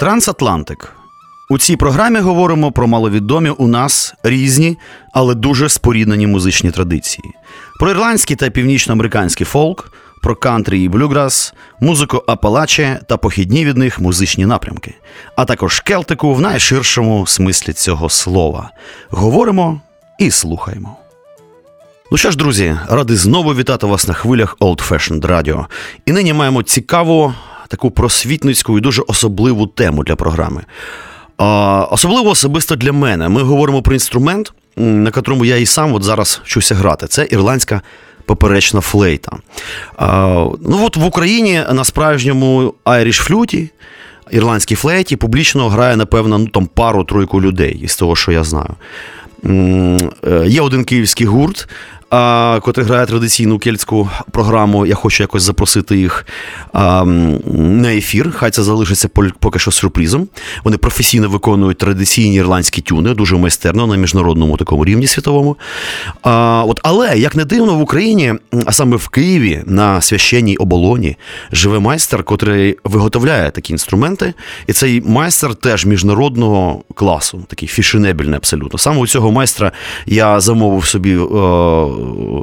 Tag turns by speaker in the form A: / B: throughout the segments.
A: Трансатлантик. У цій програмі говоримо про маловідомі у нас різні, але дуже споріднені музичні традиції: про ірландський та північноамериканський фолк, про кантрі і блюграс, музику апалаче та похідні від них музичні напрямки, а також келтику в найширшому смислі цього слова. Говоримо і слухаємо. Ну що ж, друзі, радий знову вітати вас на хвилях Old Fashioned Radio. І нині маємо цікаву таку просвітницьку і дуже особливу тему для програми. Особливо особисто для мене. Ми говоримо про інструмент, на котрому я і сам от зараз вчуся грати. Це ірландська поперечна флейта. Ну от В Україні на справжньому Irish флюті, ірландській флейті, публічно грає, напевно, ну, там пару-тройку людей, із того, що я знаю. Е, є один київський гурт, котрий грає традиційну кельтську програму. Я хочу якось запросити їх на ефір. Хай це залишиться поки що сюрпризом. Вони професійно виконують традиційні ірландські тюни, дуже майстерно на міжнародному такому рівні світовому. От, Але, як не дивно, в Україні, а саме в Києві, на священній оболоні, живе майстер, котрий виготовляє такі інструменти. І цей майстер теж міжнародного класу, такий фішенебельний абсолютно. Саме у цього майстра я замовив собі.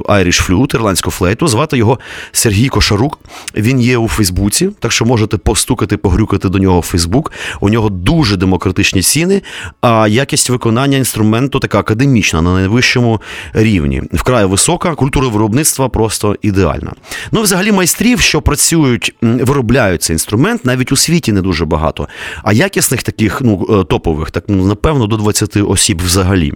A: Irish Flute, ірландську флейту. Звати його Сергій Кошарук. Він є у Фейсбуці, так що можете постукати, погрюкати до нього в Фейсбук. У нього дуже демократичні ціни, а якість виконання інструменту така академічна на найвищому рівні. Вкрай висока, культура виробництва просто ідеальна. Ну, взагалі, майстрів, що працюють, виробляють цей інструмент, навіть у світі не дуже багато. А якісних таких ну, е, топових, так ну, напевно, до 20 осіб взагалі.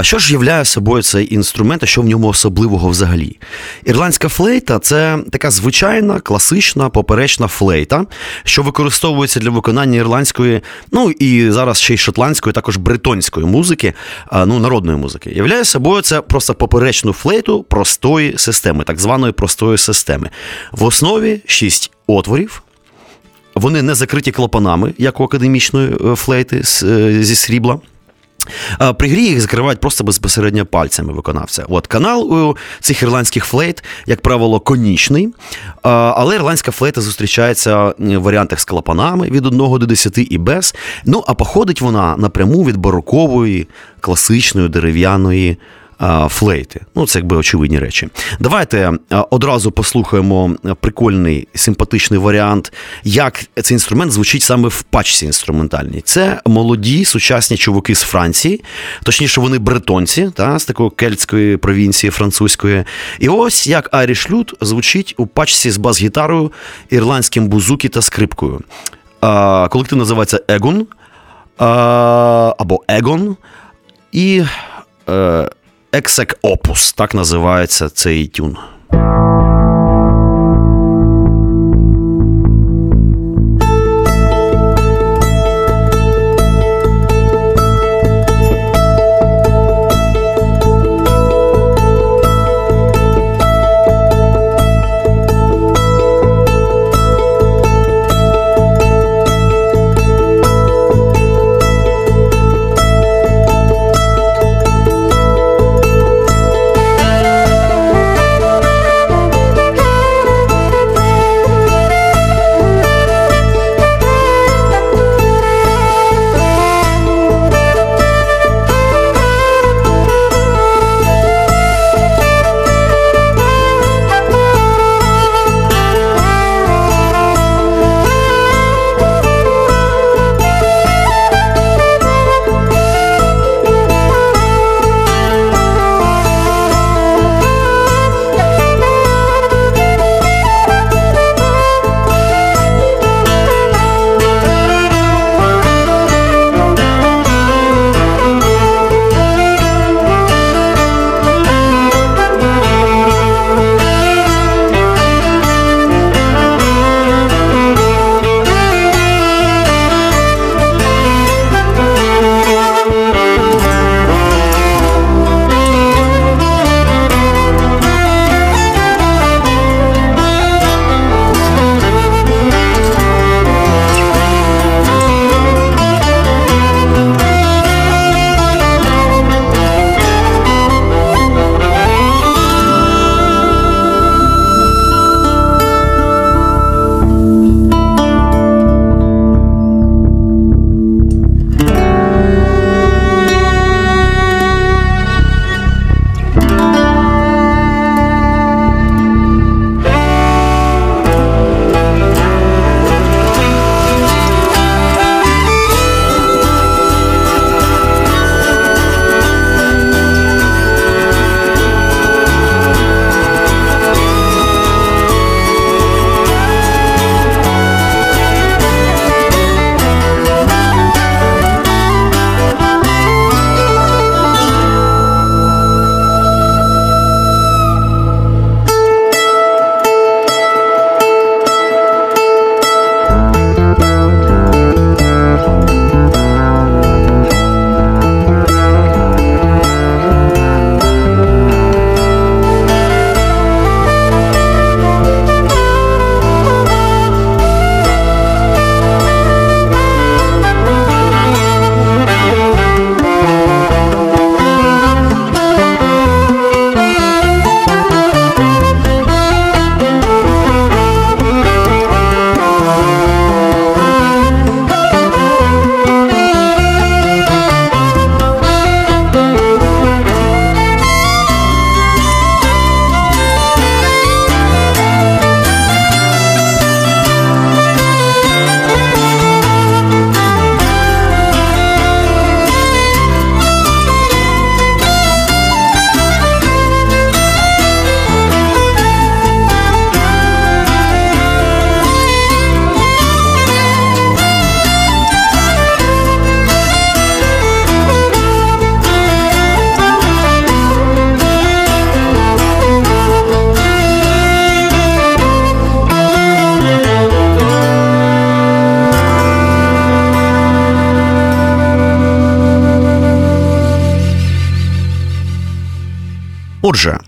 A: Що ж являє собою цей інструмент, а що в ньому особливого взагалі? Ірландська флейта це така звичайна класична поперечна флейта, що використовується для виконання ірландської, ну і зараз ще й шотландської, також бретонської музики, ну, народної музики. Являє собою це просто поперечну флейту простої системи, так званої простої системи. В основі шість отворів. Вони не закриті клапанами, як у академічної е, флейти е, зі срібла. При грі їх закривають просто безпосередньо пальцями виконавця. От канал у цих ірландських флейт, як правило, конічний, але ірландська флейта зустрічається в варіантах з клапанами від 1 до 10 і без. Ну а походить вона напряму від барокової класичної дерев'яної флейти. Ну, це якби очевидні речі. Давайте одразу послухаємо прикольний симпатичний варіант, як цей інструмент звучить саме в пачці інструментальній. Це молоді сучасні чуваки з Франції, точніше, вони бретонці, та, з такої кельтської провінції французької. І ось як Irish Lute звучить у пачці з бас-гітарою, ірландським бузукі та скрипкою. Колектив називається Егон або Егон. І е, Ексек Опус, так називається цей тюн.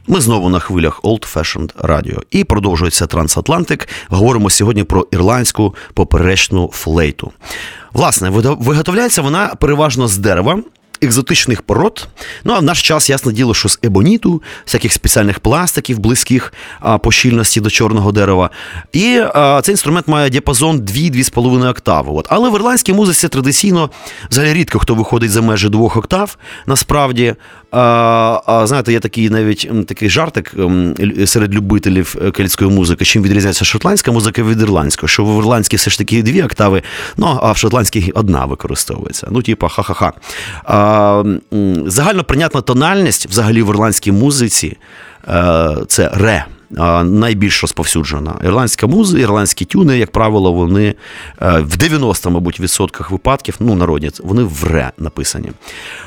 A: Ми знову на хвилях Old Fashioned Radio і продовжується Трансатлантик. Говоримо сьогодні про ірландську поперечну флейту. Власне, виготовляється вона переважно з дерева екзотичних пород. Ну а в наш час, ясне діло, що з ебоніту, всяких спеціальних пластиків, близьких а, по щільності до чорного дерева. І а, цей інструмент має діапазон 2-2,5 октави. От. Але в ірландській музиці традиційно взагалі рідко хто виходить за межі двох октав. Насправді, знаєте, є такий навіть такий жартик серед любителів е, кельтської музики, чим відрізняється шотландська музика від ірландської, що в ірландській все ж таки дві октави, ну а в шотландській одна використовується. Ну, типа, ха-ха-ха. Загально прийнятна тональність взагалі в ірландській музиці е, це ре. Найбільш розповсюджена. Ірландська музика, ірландські тюни, як правило, вони е, в 90, мабуть, відсотках випадків, ну, народні, вони в ре написані.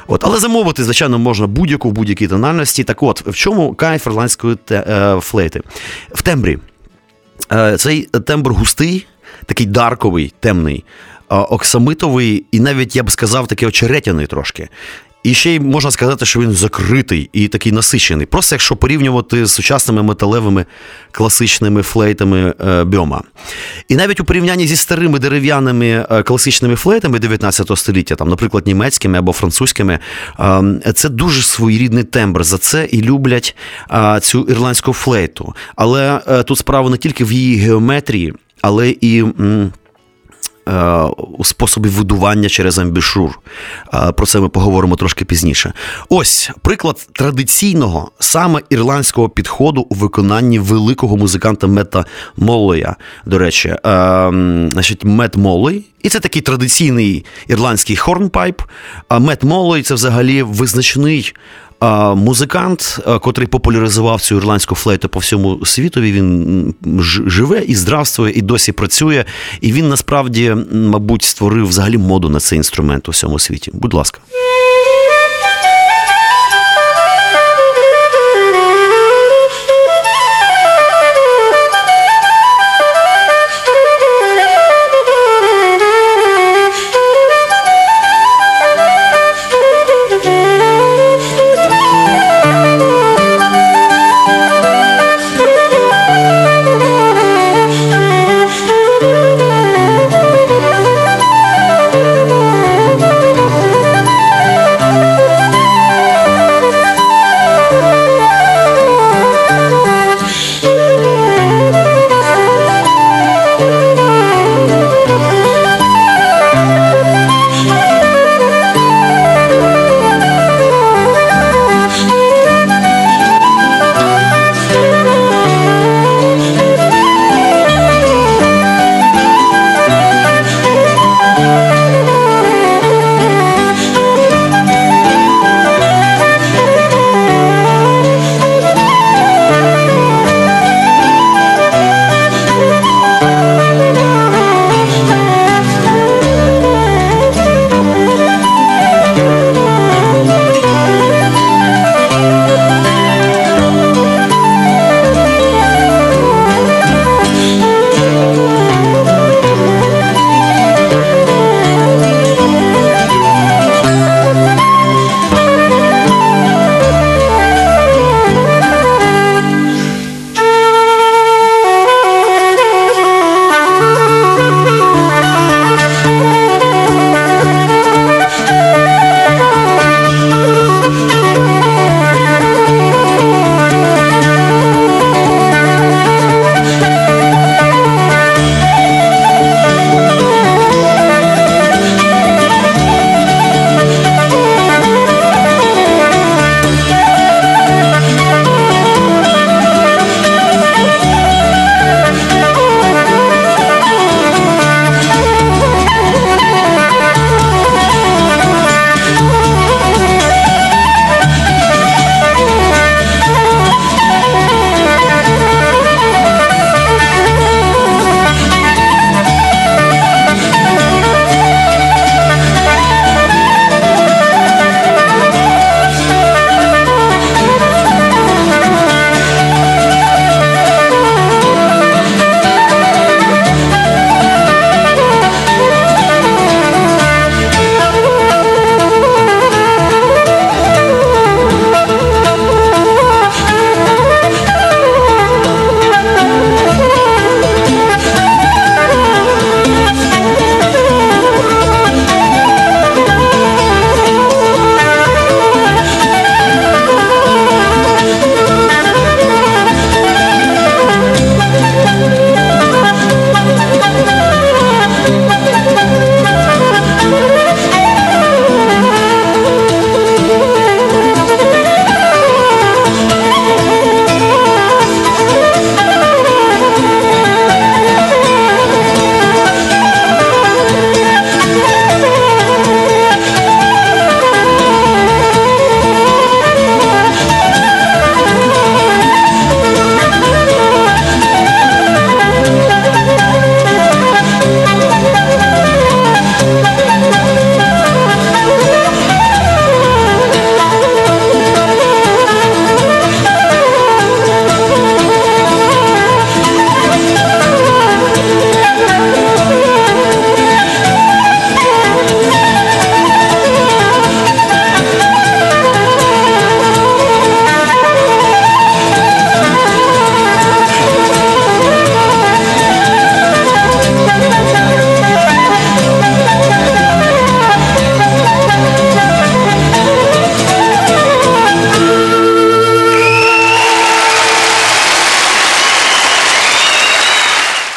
A: От, Але замовити, звичайно, можна будь-яку в будь-якій тональності. Так от, в чому кайф ірландської те, е, флейти? В тембрі. Цей тембр густий, такий дарковий, темний оксамитовий, і навіть я б сказав, такий очеретяний трошки. І ще й можна сказати, що він закритий і такий насичений. Просто якщо порівнювати з сучасними металевими класичними флейтами е, Бьома. І навіть у порівнянні зі старими дерев'яними е, класичними флейтами 19 століття, там, наприклад, німецькими або французькими, е, це дуже своєрідний тембр. За це і люблять цю ірландську флейту. Але тут справа не тільки в її геометрії, але і. Е, способів видування через амбішур. Е, про це ми поговоримо трошки пізніше. Ось приклад традиційного саме ірландського підходу у виконанні великого музиканта Мета Моллоя. До речі, е, значить, Мет Моллой. І це такий традиційний ірландський хорнпайп. А Мет Моллой – це взагалі визначний Музикант, котрий популяризував цю ірландську флейту по всьому світові, він живе і здравствує, і досі працює. І він насправді, мабуть, створив взагалі моду на цей інструмент у всьому світі. Будь ласка.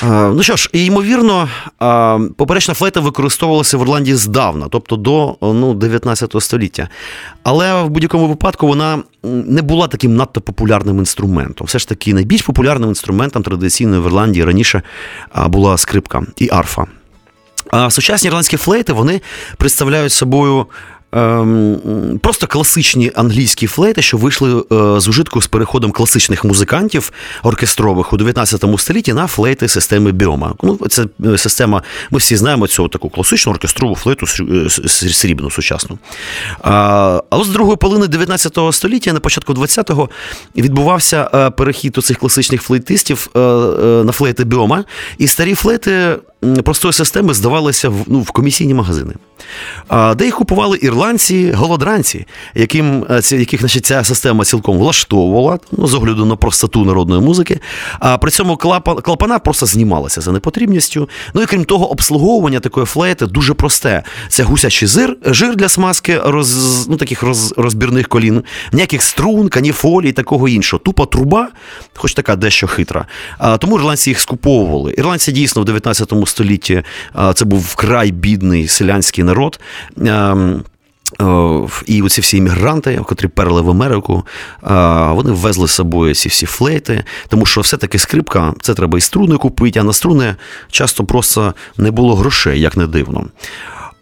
A: Ну що ж, ймовірно, поперечна флейта використовувалася в Ірландії здавна, тобто до ну, 19 століття. Але в будь-якому випадку вона не була таким надто популярним інструментом. Все ж таки, найбільш популярним інструментом традиційної в Ірландії раніше була скрипка і арфа. А сучасні ірландські флейти вони представляють собою Ем, просто класичні англійські флейти, що вийшли е, з ужитку з переходом класичних музикантів оркестрових у 19 столітті на флейти системи Бьома. Ну, Це е, система, ми всі знаємо цю таку класичну оркестрову флейту е, срібну сучасну. А ось з другої половини 19 століття, на початку 20-го, відбувався перехід у цих класичних флейтистів на флейти Бьома, і старі флейти простої системи здавалися в, ну, в комісійні магазини, де їх купували ірландці, голодранці, яким, е, яких значить, ця система цілком влаштовувала ну, з огляду на простоту народної музики. А при цьому клапана просто знімалася за непотрібністю. Ну і крім того, обслуговування такої флейти дуже просте. Це гусячий зир, жир для смазки роз, ну, таких роз, розбірних колін, ніяких струн, каніфолій і такого іншого. Тупа труба, хоч така дещо хитра. А, Тому ірландці їх скуповували. Ірландці дійсно в 19 столітті це був вкрай бідний селянський народ. І оці всі іммігранти, котрі перли в Америку, вони ввезли з собою ці всі флейти, тому що все-таки скрипка, це треба і струни купити, а на струни часто просто не було грошей, як не дивно.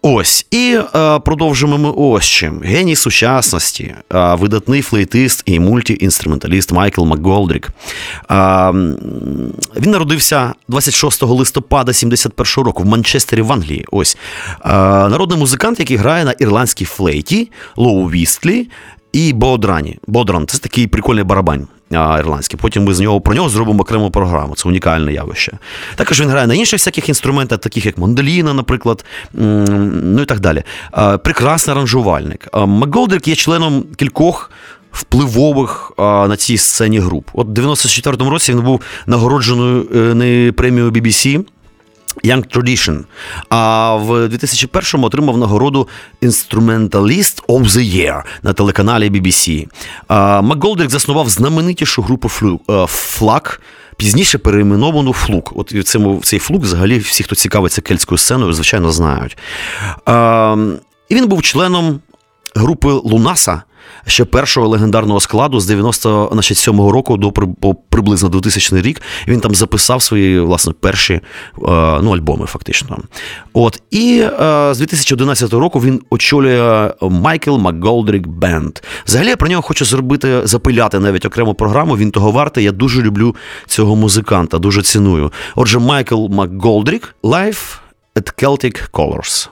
A: Ось і е, продовжимо ми ось чим. Геній сучасності, е, видатний флейтист і мультіінструменталіст Майкл МакГолдрік. Е, він народився 26 листопада 71 року в Манчестері в Англії. Ось е, народний музикант, який грає на ірландській флейті, Лоу Вістлі і Бодрані. Бодран це такий прикольний барабань ірландський. Потім ми з нього про нього зробимо окрему програму. Це унікальне явище. Також він грає на інших всяких інструментах, таких як Мандоліна, наприклад, ну і так далі. Прекрасний аранжувальник. Макголдрик є членом кількох. Впливових а, на цій сцені груп. От в 94-му році він був нагородженою не премією BBC Young Tradition. А в 2001-му отримав нагороду Instrumentalist of the Year на телеканалі BBC. Макголдрик заснував знаменитішу групу Флак. Пізніше переименовану флук. От цьому цей флук, взагалі, всі, хто цікавиться кельтською сценою, звичайно, знають. І він був членом групи Лунаса ще першого легендарного складу з 97-го року до приблизно 2000 рік. Він там записав свої власне перші е, ну, альбоми, фактично. От і е, з 2011 року він очолює Майкл Макголдрік Бенд. Взагалі я про нього хочу зробити, запиляти навіть окрему програму. Він того вартий. Я дуже люблю цього музиканта, дуже ціную. Отже, Майкл Макголдрік Life at Celtic Colors.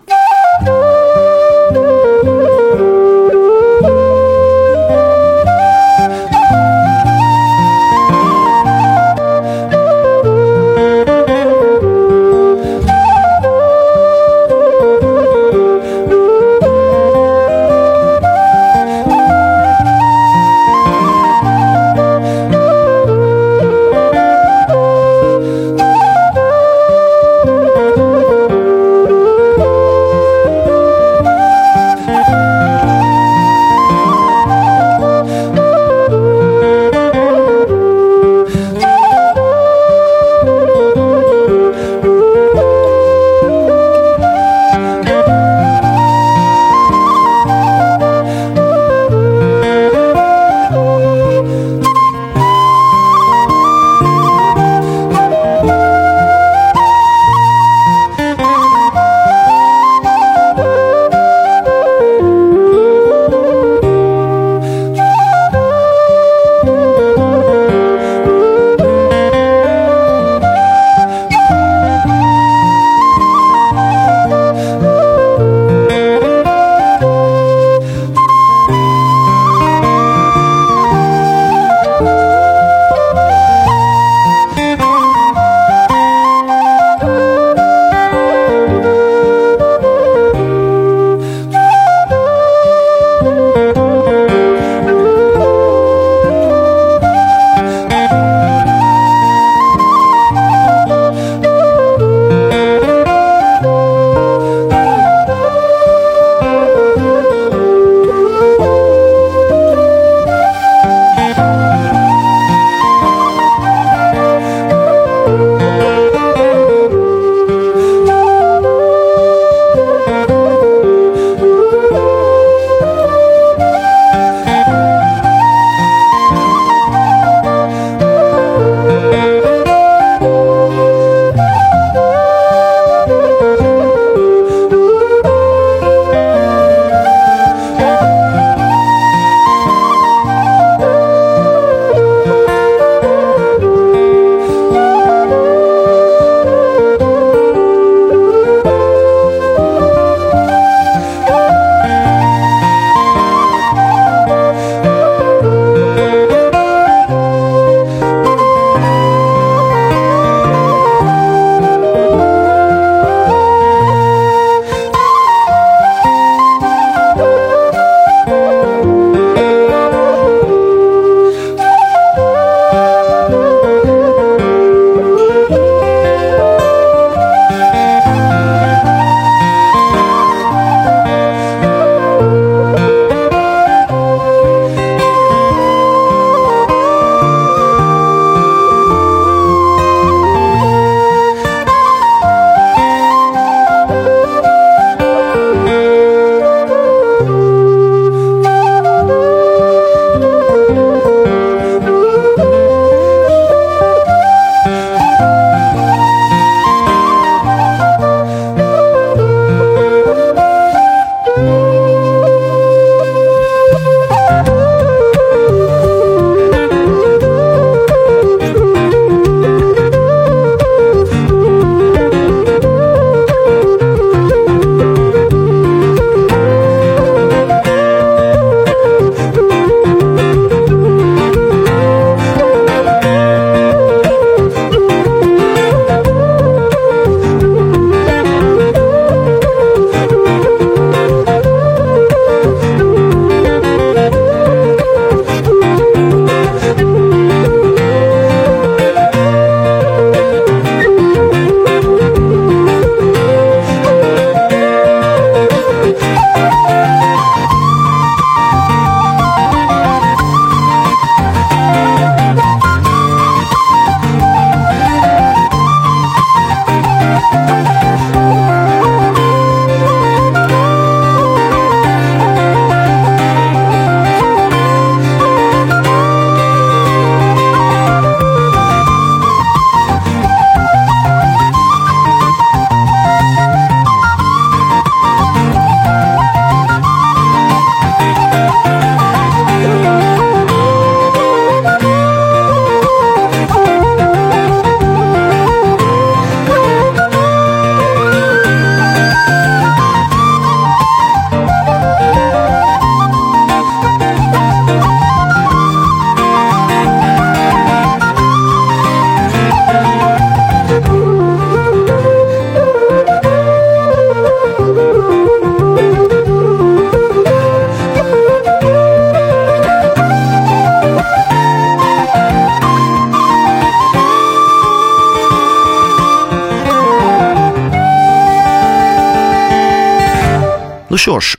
A: Що ж,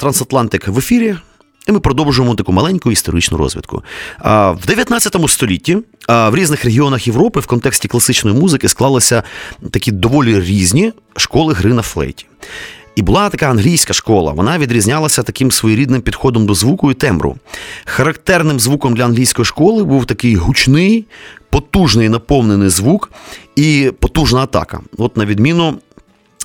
A: Трансатлантик в ефірі. І ми продовжуємо таку маленьку історичну розвідку. В 19 столітті в різних регіонах Європи в контексті класичної музики склалися такі доволі різні школи гри на флейті. І була така англійська школа. Вона відрізнялася таким своєрідним підходом до звуку і тембру. Характерним звуком для англійської школи був такий гучний, потужний наповнений звук і потужна атака. От, на відміну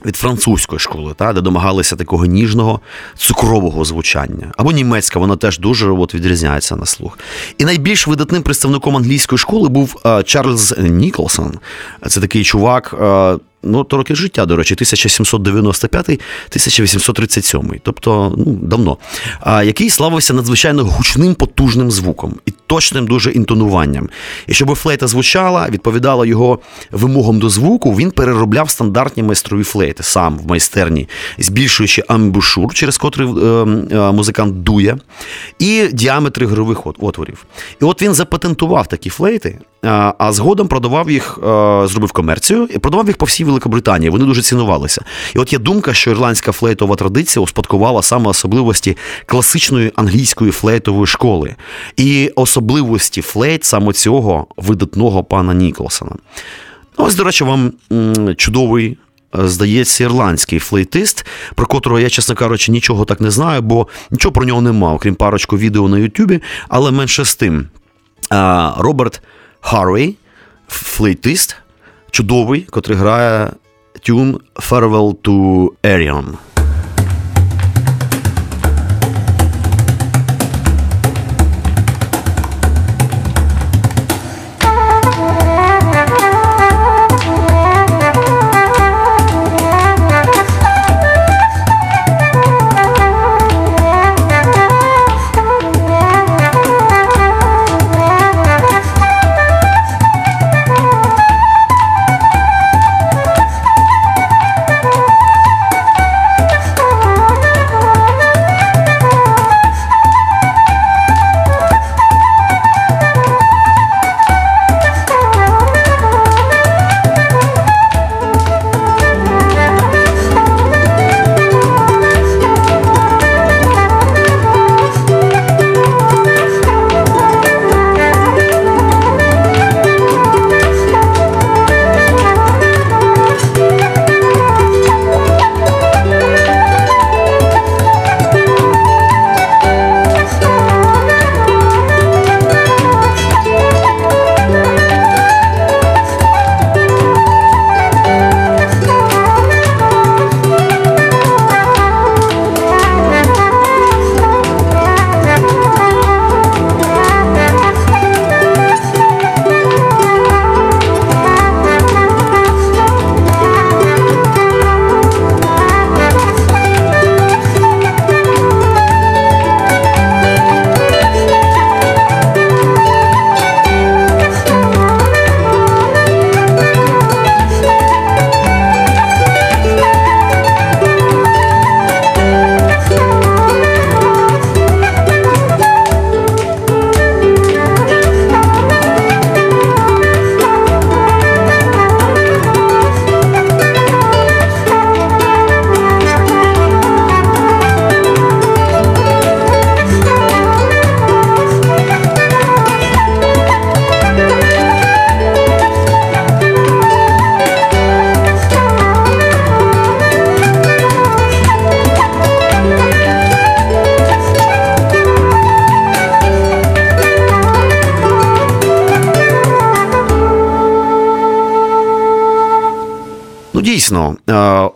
A: від французької школи, та, де домагалися такого ніжного цукрового звучання. Або німецька, вона теж дуже от, відрізняється на слух. І найбільш видатним представником англійської школи був а, Чарльз Ніколсон. Це такий чувак. А, ну, то роки життя, до речі, 1795-1837, тобто ну, давно, а, який славився надзвичайно гучним потужним звуком і точним дуже інтонуванням. І щоб флейта звучала, відповідала його вимогам до звуку, він переробляв стандартні майстрові флейти сам в майстерні, збільшуючи амбушур, через котрий е, е, музикант дує, і діаметри грових отворів. І от він запатентував такі флейти, а згодом продавав їх, е, зробив комерцію і продавав їх по всій Великобританії. Вони дуже цінувалися. І от є думка, що ірландська флейтова традиція успадкувала саме особливості класичної англійської флейтової школи і особливості флейт саме цього видатного пана Ніколсона. Ось, до речі, вам чудовий. Е, здається, ірландський флейтист, про котрого я, чесно кажучи, нічого так не знаю, бо нічого про нього нема, окрім парочку відео на Ютубі, але менше з тим. Роберт Харвей, флейтист, чудовий, котрий грає tune Farewell to Erin.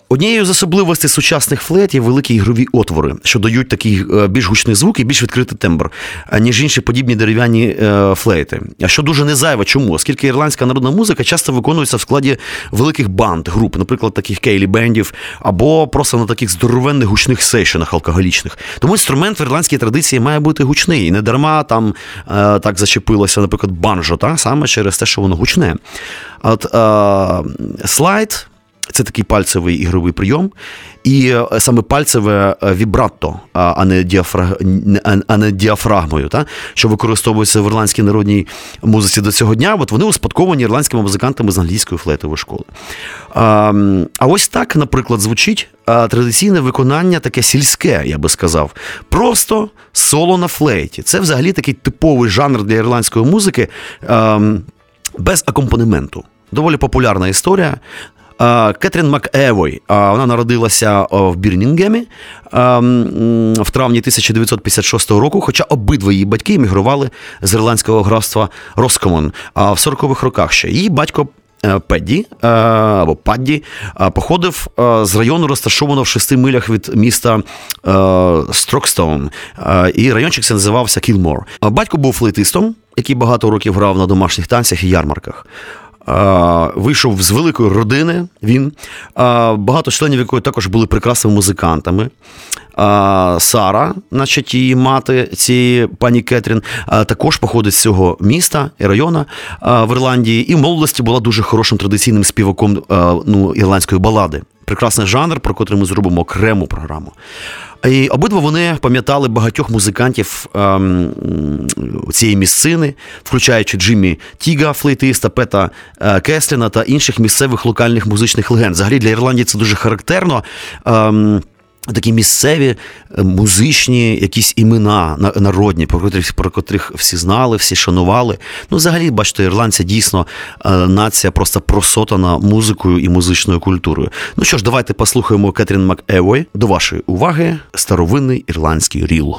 A: Однією з особливостей сучасних флейт є великі ігрові отвори, що дають такий е, більш гучний звук і більш відкритий тембр, ніж інші подібні дерев'яні е, флейти. Що дуже не зайве, чому? Оскільки ірландська народна музика часто виконується в складі великих банд, груп, наприклад, таких céilí бендів, або просто на таких здоровенних гучних сейшенах алкоголічних. Тому інструмент в ірландській традиції має бути гучний. І не дарма там так зачепилося, наприклад, банджо, та саме через те, що воно гучне. От слайд. Це такий пальцевий ігровий прийом, і е, саме пальцеве е, вібратто, а не діафраг... а не діафрагмою, та? що використовується в ірландській народній музиці до цього дня. От вони успадковані ірландськими музикантами з англійської флейтової школи. А ось так, наприклад, звучить традиційне виконання таке сільське, я би сказав. Просто соло на флейті. Це взагалі такий типовий жанр для ірландської музики а, без акомпанементу. Доволі популярна історія. Кетрін МакЕвой, вона народилася в Бірнінгемі в травні 1956 року, хоча обидва її батьки емігрували з ірландського графства Роскомон в 40-х роках ще. Її батько. Е, Педді е, або Падді походив е, з району, розташованого в шести милях від міста Строкстоун, і райончик це називався Кілмор. Батько був флейтистом, який багато років грав на домашніх танцях і ярмарках. Вийшов з великої родини. Він багато членів якої також були прекрасними музикантами. Сара, значить, її мати цієї пані Кетрін, також походить з цього міста і району в Ірландії, і в молодості була дуже хорошим традиційним співаком ну, ірландської балади. Прекрасний жанр, про котрий ми зробимо окрему програму. І обидва вони пам'ятали багатьох музикантів ем, цієї місцини, включаючи Джиммі Тіга, флейтиста, Пета е, Кесліна та інших місцевих локальних музичних легенд. Взагалі для Ірландії це дуже характерно. Ем, Такі місцеві е, музичні якісь імена народні, про котрих про котрих всі знали, всі шанували. Ну, взагалі, бачите, ірландці дійсно е, нація просто просотана музикою і музичною культурою. Ну що ж, давайте послухаємо Кетрін МакЕвой. До вашої уваги старовинний ірландський ріл.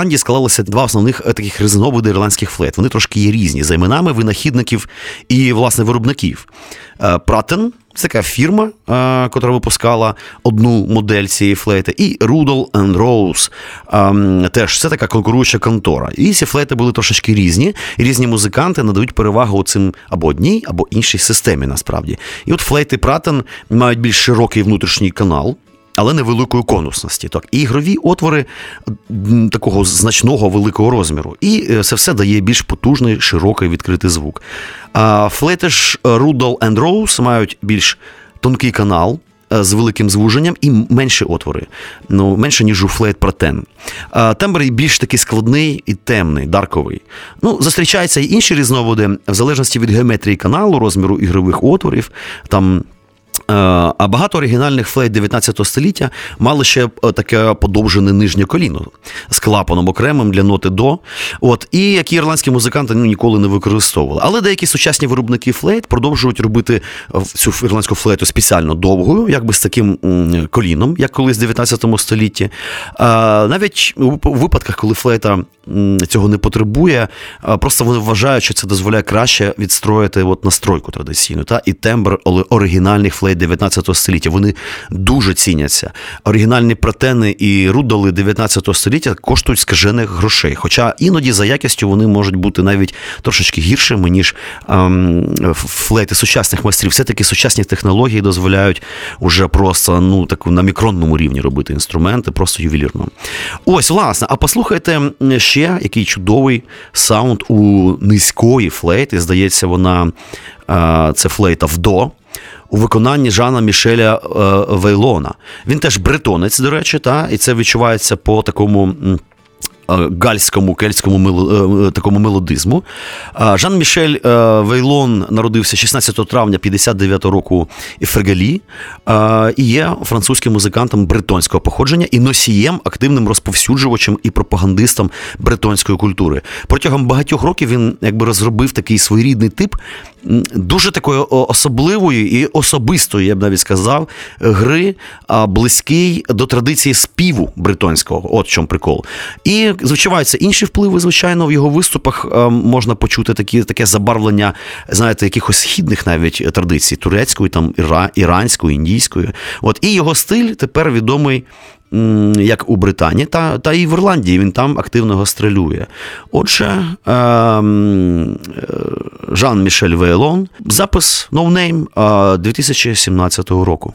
A: Ірландії склалося два основних е, таких різновиди ірландських флейт. Вони трошки є різні за іменами винахідників і, власне, виробників. Пратен це така фірма, яка випускала одну модель цієї флейти, і Rudall and Rose. Теж це така конкуруюча контора. І ці флейти були трошечки різні, і різні музиканти надають перевагу цим або одній, або іншій системі, насправді. І от флейти Пратен мають більш широкий внутрішній канал але невеликої конусності. Так, і ігрові отвори такого значного великого розміру. І е, це все дає більш потужний, широкий відкритий звук. Ж Rudall and Rose мають більш тонкий канал. Е, з великим звуженням і менші отвори, ну менше ніж у флейт Пратен. Тембр більш такий складний і темний, дарковий. Ну, Зустрічаються і інші різновиди, в залежності від геометрії каналу, розміру ігрових отворів. Там А багато оригінальних флейт 19 століття мали ще таке подовжене нижнє коліно з клапаном окремим для ноти до. От, І які ірландські музиканти ну, ніколи не використовували. Але деякі сучасні виробники флейт продовжують робити цю ірландську флейту спеціально довгою, якби з таким коліном, як колись в 19 столітті. Навіть у випадках, коли флейта цього не потребує, просто вони вважають, що це дозволяє краще відстроїти от настройку традиційну та і тембр оригінальних флейт 19 століття. Вони дуже ціняться. Оригінальні пратени і рудоли 19 століття коштують скажених грошей. Хоча іноді за якістю вони можуть бути навіть трошечки гіршими, ніж ем, флейти сучасних майстрів. Все-таки сучасні технології дозволяють уже просто ну таку на мікронному рівні робити інструменти, просто ювелірно. Ось, власне, а послухайте ще який чудовий саунд у низької флейти. Здається, вона е, це флейта в до у виконанні Жана Мішеля е, Вейлона. Він теж бретонець, до речі, та, і це відчувається по такому. Е, гальському кельтському е, такому мелодизму. Жан Мішель Вейлон народився 16 травня 59 року в Фергалі і є французьким музикантом бретонського походження і носієм, активним розповсюджувачем і пропагандистом бретонської культури. Протягом багатьох років він якби розробив такий своєрідний тип дуже такої особливої і особистої, я б навіть сказав, гри, близький до традиції співу бритонського. От в чому прикол. І звичаються інші впливи, звичайно, в його виступах можна почути такі, таке забарвлення, знаєте, якихось східних навіть традицій турецької, там іранської, індійської. От і його стиль тепер відомий як у Британії, та та і в Ірландії він там активно гастролює. Отже, ем, е, Жан Мішель Вейлон, запис No Name 2017 року.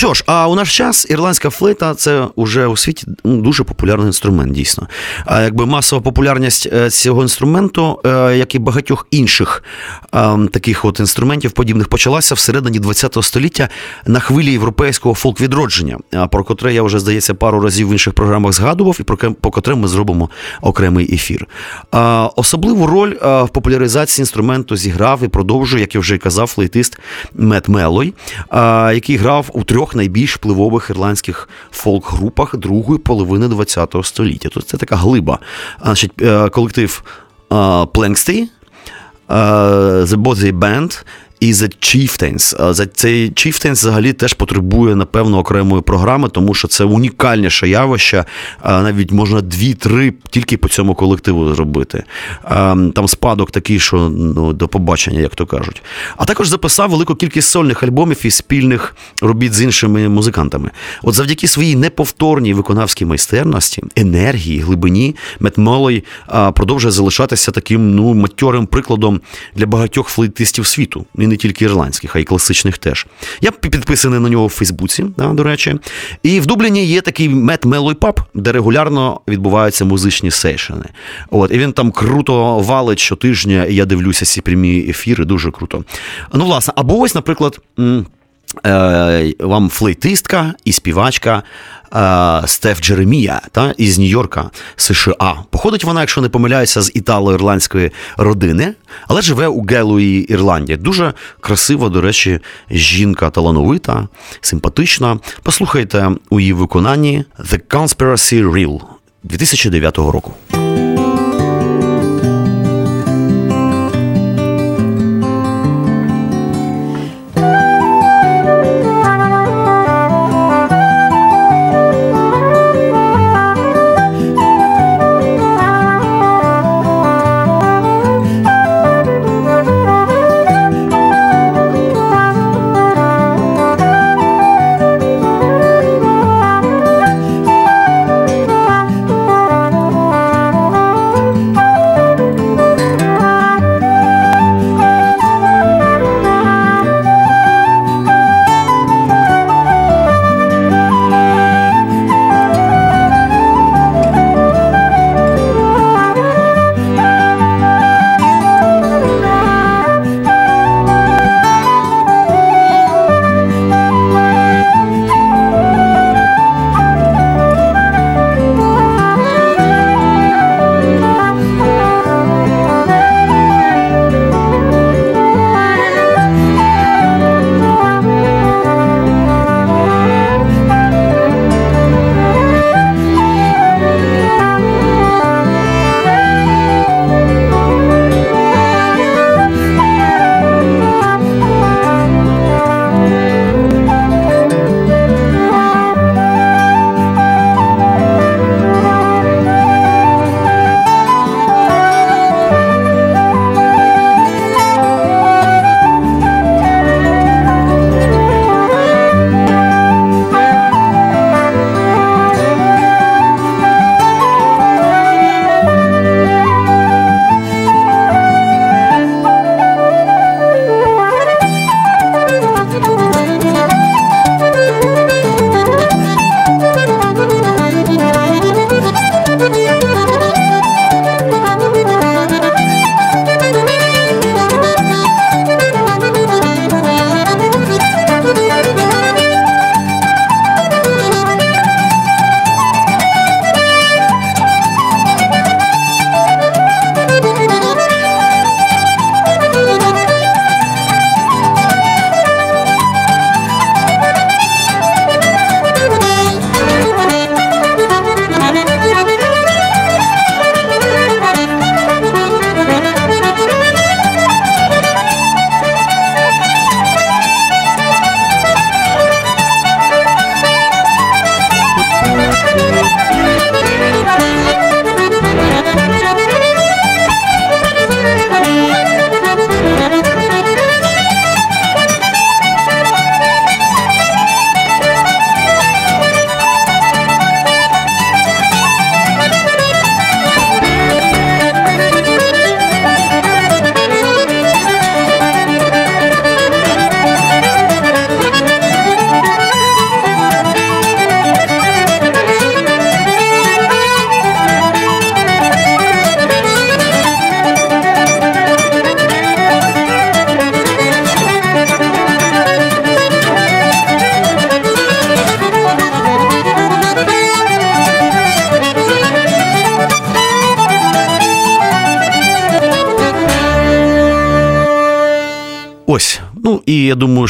A: Що ж, а у наш час ірландська флейта це вже у світі ну, дуже популярний інструмент, дійсно. А якби масова популярність е, цього інструменту, е, як і багатьох інших таких от інструментів подібних, почалася всередині ХХ століття на хвилі європейського фолк-відродження, про котре я вже здається пару разів в інших програмах згадував, і про по котре ми зробимо окремий ефір. Особливу роль в популяризації інструменту зіграв і продовжує, як я вже казав, флейтист Мет Мелой, який грав у трьох найбільш впливових ірландських фолк-групах другої половини ХХ століття. Тобто це така глиба. Значить, е, Колектив Пленксті, The Body Band і The Chieftains. За цей Chieftains взагалі теж потребує, напевно, окремої програми, тому що це унікальніше явище. Навіть можна дві-три тільки по цьому колективу зробити. Там спадок такий, що ну, до побачення, як то кажуть. А також записав велику кількість сольних альбомів і спільних робіт з іншими музикантами. От завдяки своїй неповторній виконавській майстерності, енергії, глибині, Метмолой продовжує залишатися таким ну, матьорим прикладом для багатьох флейтистів світу. Він не тільки ірландських, а й класичних теж. Я підписаний на нього в Фейсбуці, да, до речі. І в Дубліні є такий Мет Мелой Паб, де регулярно відбуваються музичні сейшени. От, І він там круто валить щотижня, і я дивлюся ці прямі ефіри, дуже круто. Ну, власне, або ось, наприклад. Е, вам флейтистка і співачка е, Стеф Джеремія та, із Нью-Йорка, США. Походить вона, якщо не помиляюся, з італо-ірландської родини, але живе у Гелуї, Ірландії. Дуже красива, до речі, жінка талановита, симпатична. Послухайте у її виконанні The Conspiracy Real 2009 року.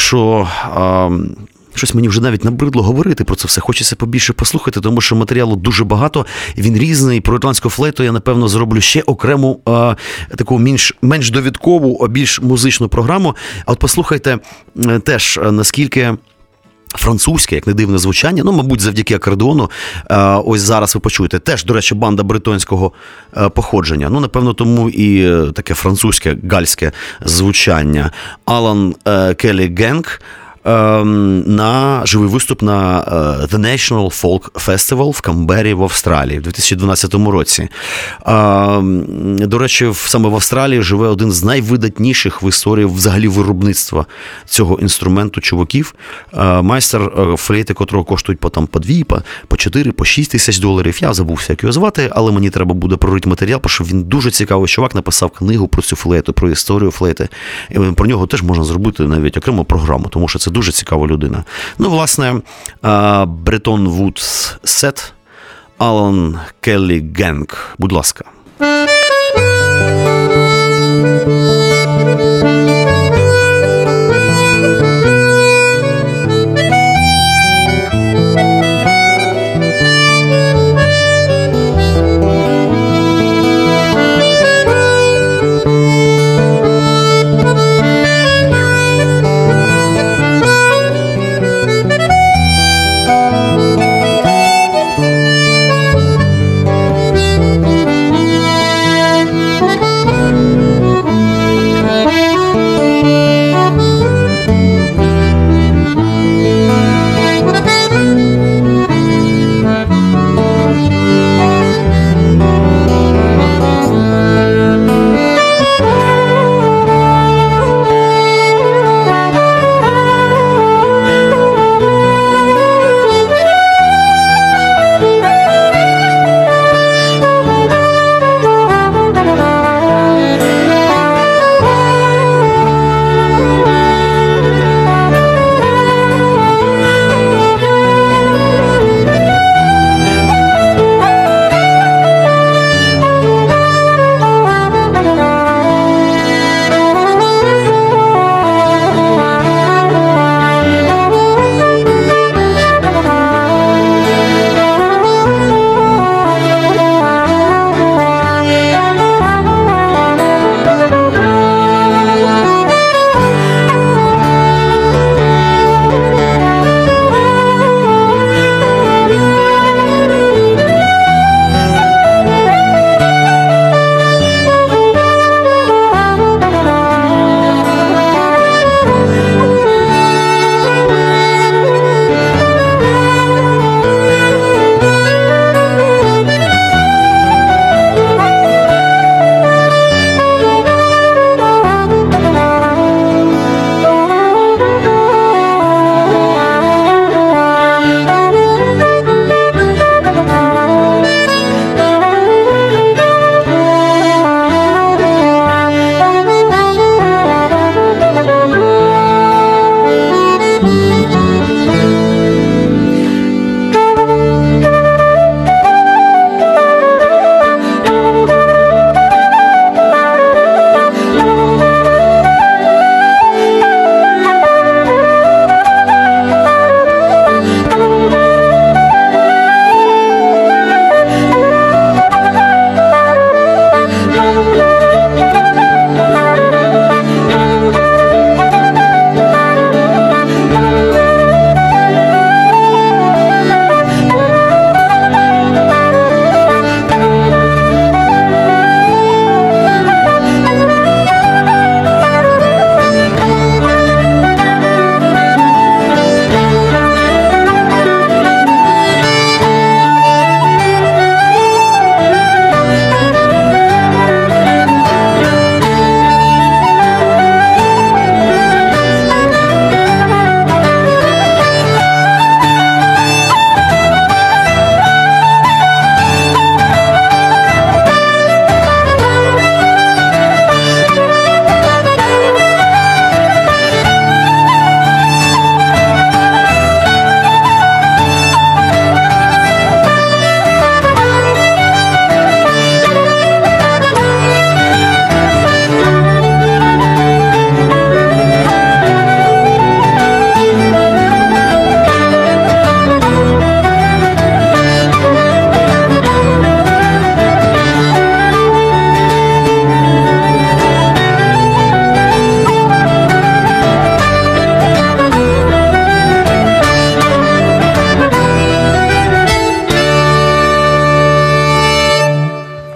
A: Що. А, Щось мені вже навіть набридло говорити про це все. Хочеться побільше послухати, тому що матеріалу дуже багато. Він різний. Про ірландську флейту я напевно зроблю ще окрему а, таку менш менш довідкову, більш музичну програму. А от послухайте теж наскільки. Французьке, як не дивне звучання, ну, мабуть, завдяки акордеону. Ось зараз ви почуєте. Теж, до речі, банда бритонського походження. Ну, напевно, тому і таке французьке гальське звучання. Алан Келлі Генг. Ем, на живий виступ на е, The National Folk Festival в Камбері в Австралії в 2012 році. Ем, до речі, саме в Австралії живе один з найвидатніших в історії взагалі виробництва цього інструменту чуваків. Е, майстер е, флейти, котрого коштують по там по дві, по, по 4, по 6 тисяч доларів. Я забувся, як його звати, але мені треба буде прорити матеріал, тому що він дуже цікавий чувак, написав книгу про цю флейту, про історію флейти. Про нього теж можна зробити навіть окрему програму, тому що це дуже цікава людина. Ну, власне, Бретон Вудс Сет, Алан Келлі Генк. Будь ласка.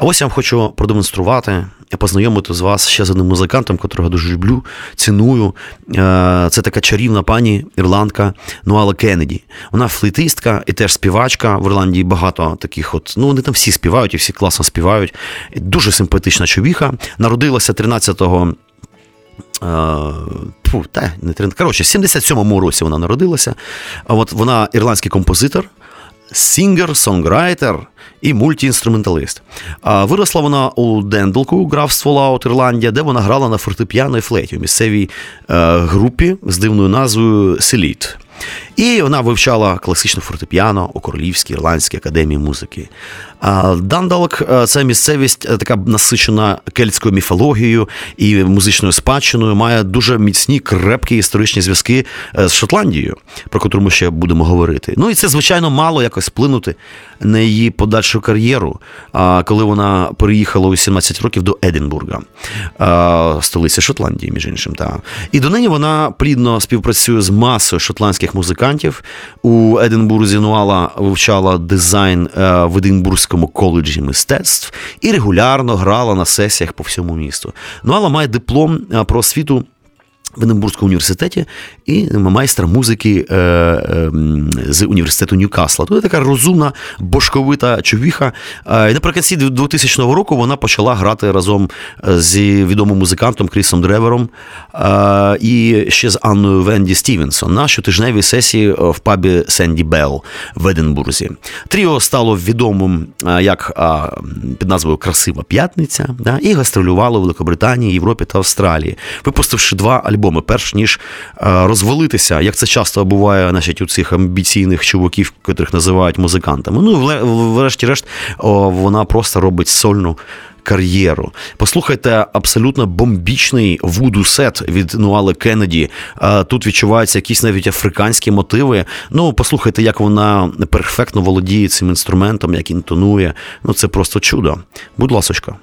A: Ось я вам хочу продемонструвати і познайомити з вас ще з одним музикантом, котрого дуже люблю, ціную. Е, це така чарівна пані ірландка Нуала Кеннеді. Вона флейтистка і теж співачка. В Ірландії багато таких от. Ну, вони там всі співають і всі класно співають. Дуже симпатична човіха. Народилася 13-го. Фу, та, не 13, коротше, в 77-му році вона народилася. От Вона ірландський композитор, singer, songwriter і мультіінструменталіст. Виросла вона у Дандалку, графство Лаут, Ірландія, де вона грала на фортепіано і флейті у місцевій е, групі з дивною назвою Селіт. І вона вивчала класичне фортепіано у Королівській ірландській академії музики. Дандалк це місцевість е, така насичена кельтською міфологією і музичною спадщиною, має дуже міцні крепкі історичні зв'язки е, з Шотландією, про котру ми ще будемо говорити. Ну і це, звичайно, мало якось вплинути на її подальшу кар'єру, коли вона переїхала у 17 років до Единбурга, столиці Шотландії, між іншим. Та. І до нині вона плідно співпрацює з масою шотландських музикантів. У Единбурзі Нуала вивчала дизайн е, в Единбурзькому коледжі мистецтв і регулярно грала на сесіях по всьому місту. Нуала має диплом е, про освіту в Единбурзькому університеті і майстер музики е, е, з університету Ньюкасла. Тут така розумна, бошковита човіха. Е, і наприкінці 2000 року вона почала грати разом з відомим музикантом Крісом Древером е, і ще з Анною Венді Стівенсон на щотижневій сесії в пабі Сенді Белл в Единбурзі. Тріо стало відомим як під назвою Красива п'ятниця да, і гастролювало в Великобританії, Європі та Австралії, випустивши два альбоми альбоми, перш ніж е, розвалитися, як це часто буває значить, у цих амбіційних чуваків, котрих називають музикантами. Ну, врешті-решт, вона просто робить сольну. Кар'єру. Послухайте абсолютно бомбічний вуду-сет від Нуали Кеннеді. Е, тут відчуваються якісь навіть африканські мотиви. Ну, послухайте, як вона перфектно володіє цим інструментом, як інтонує. Ну, це просто чудо. Будь ласочка.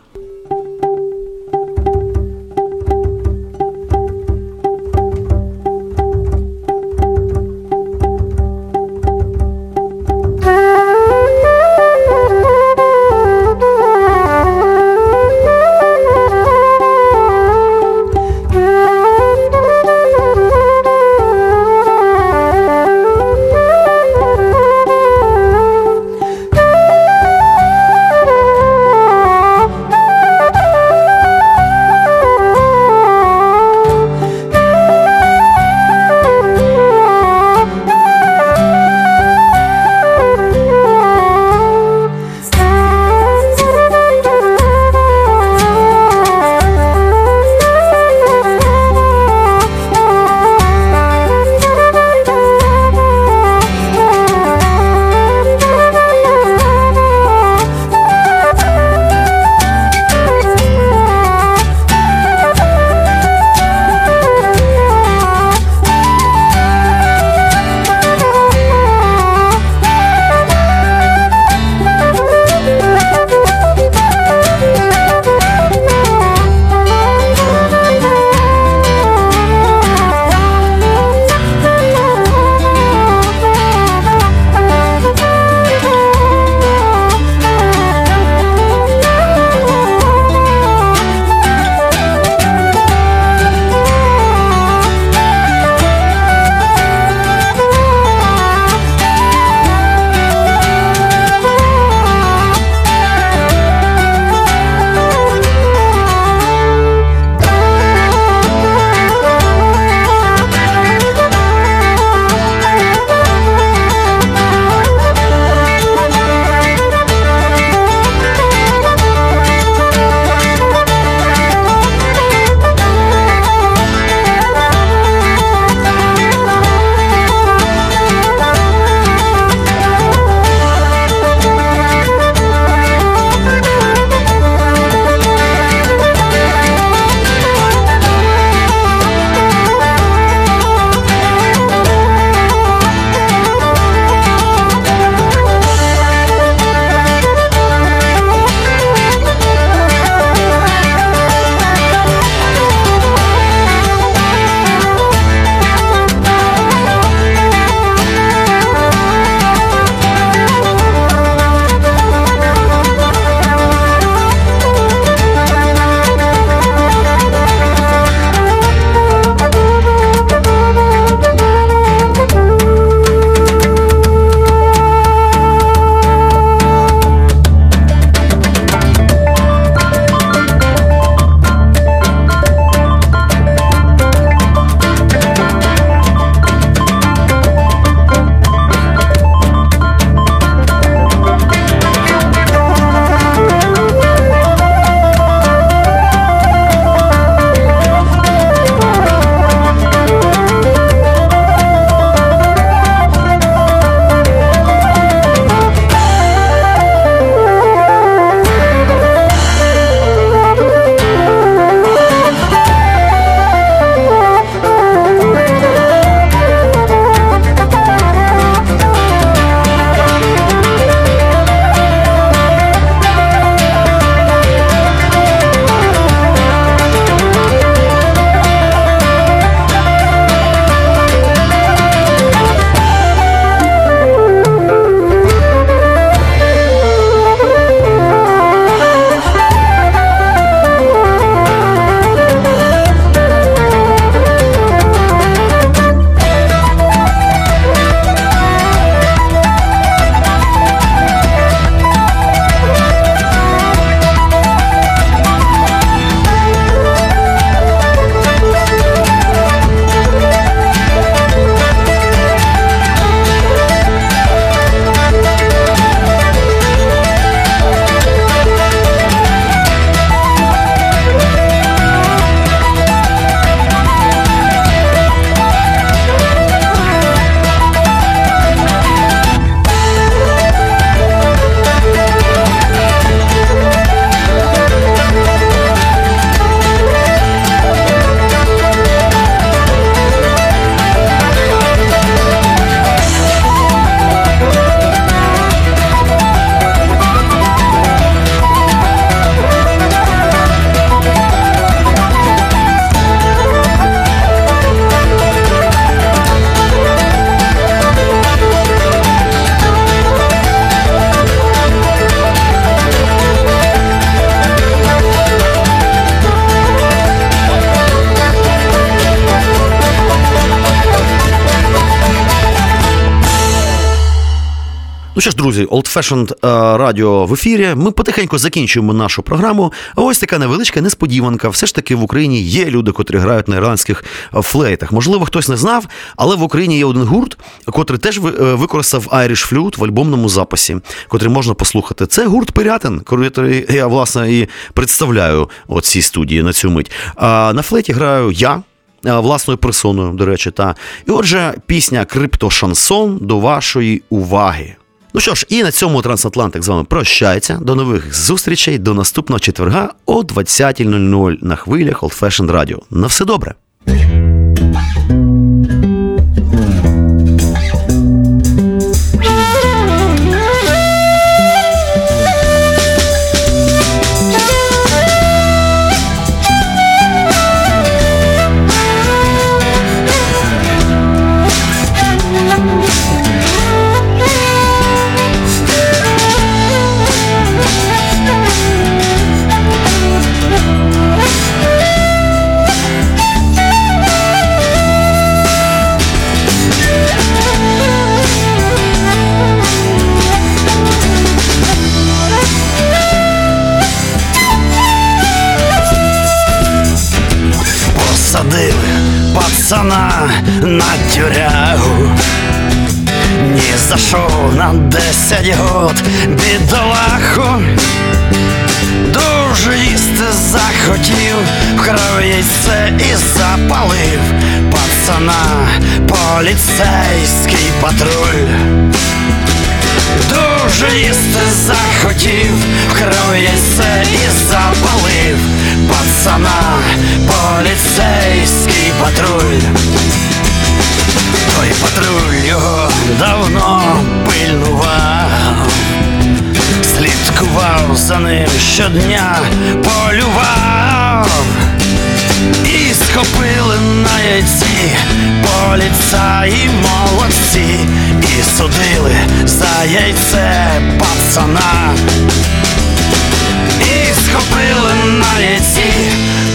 A: Ну що ж, друзі, Old Fashioned е, радіо в ефірі. Ми потихеньку закінчуємо нашу програму. Ось така невеличка несподіванка. Все ж таки в Україні є люди, котрі грають на ірландських е, флейтах. Можливо, хтось не знав, але в Україні є один гурт, котрий теж е, використав Irish Flute в альбомному записі, котрий можна послухати. Це гурт Пирятин, котрий я власне і представляю у цій студії на цю мить. На флейті граю я. е, Власною персоною, до речі, та. І отже, пісня Криптошансон до вашої уваги. Ну що ж, і на цьому Трансатлантик з вами прощається. До нових зустрічей, до наступного четверга о 20.00 на хвилях Old Fashioned Radio. На все добре. Пацана на тюрягу. Ні за що на 10 год бідолаху. Дуже їсти захотів, вкрав яйце і запалив пацана поліцейський патруль. Дуже їсти захотів, вкрав яйце і запалив пацана поліцейський патруль. Той патруль його давно пильнував, слідкував за ним щодня, полював. І схопили на яйці поліцаї молодці, і судили за яйце пацана. Схопили на яйці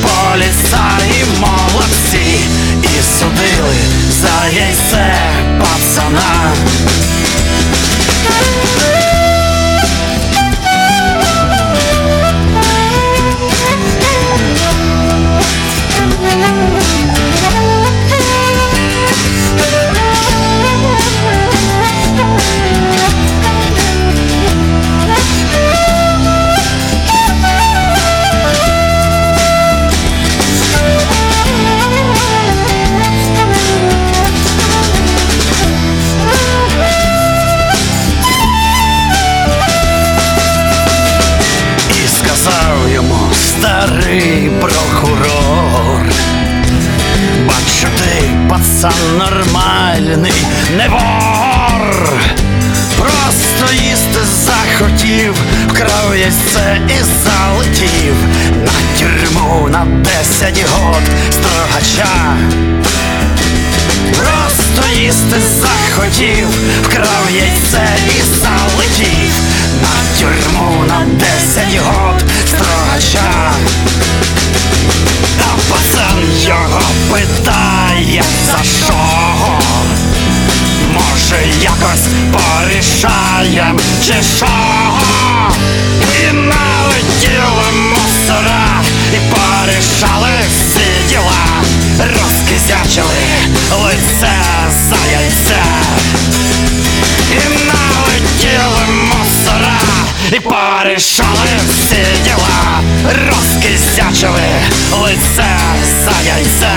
A: поліцаї молодці, і судили за яйце пацана. Старий прокурор. Бачу, ти пацан нормальний, не вор. Просто їсти захотів, вкрав яйце і залетів на тюрму на 10 год строгача. Просто їсти захотів, вкрав яйце і залетів тюрму на 10 год строгача. А пацан його питає, за що? Може, якось порішаєм, чи що? І налетіли мусора, і порішали всі діла, розкизячили лице за яйце. І і порішали всі діла, розкизячили лице за яйце.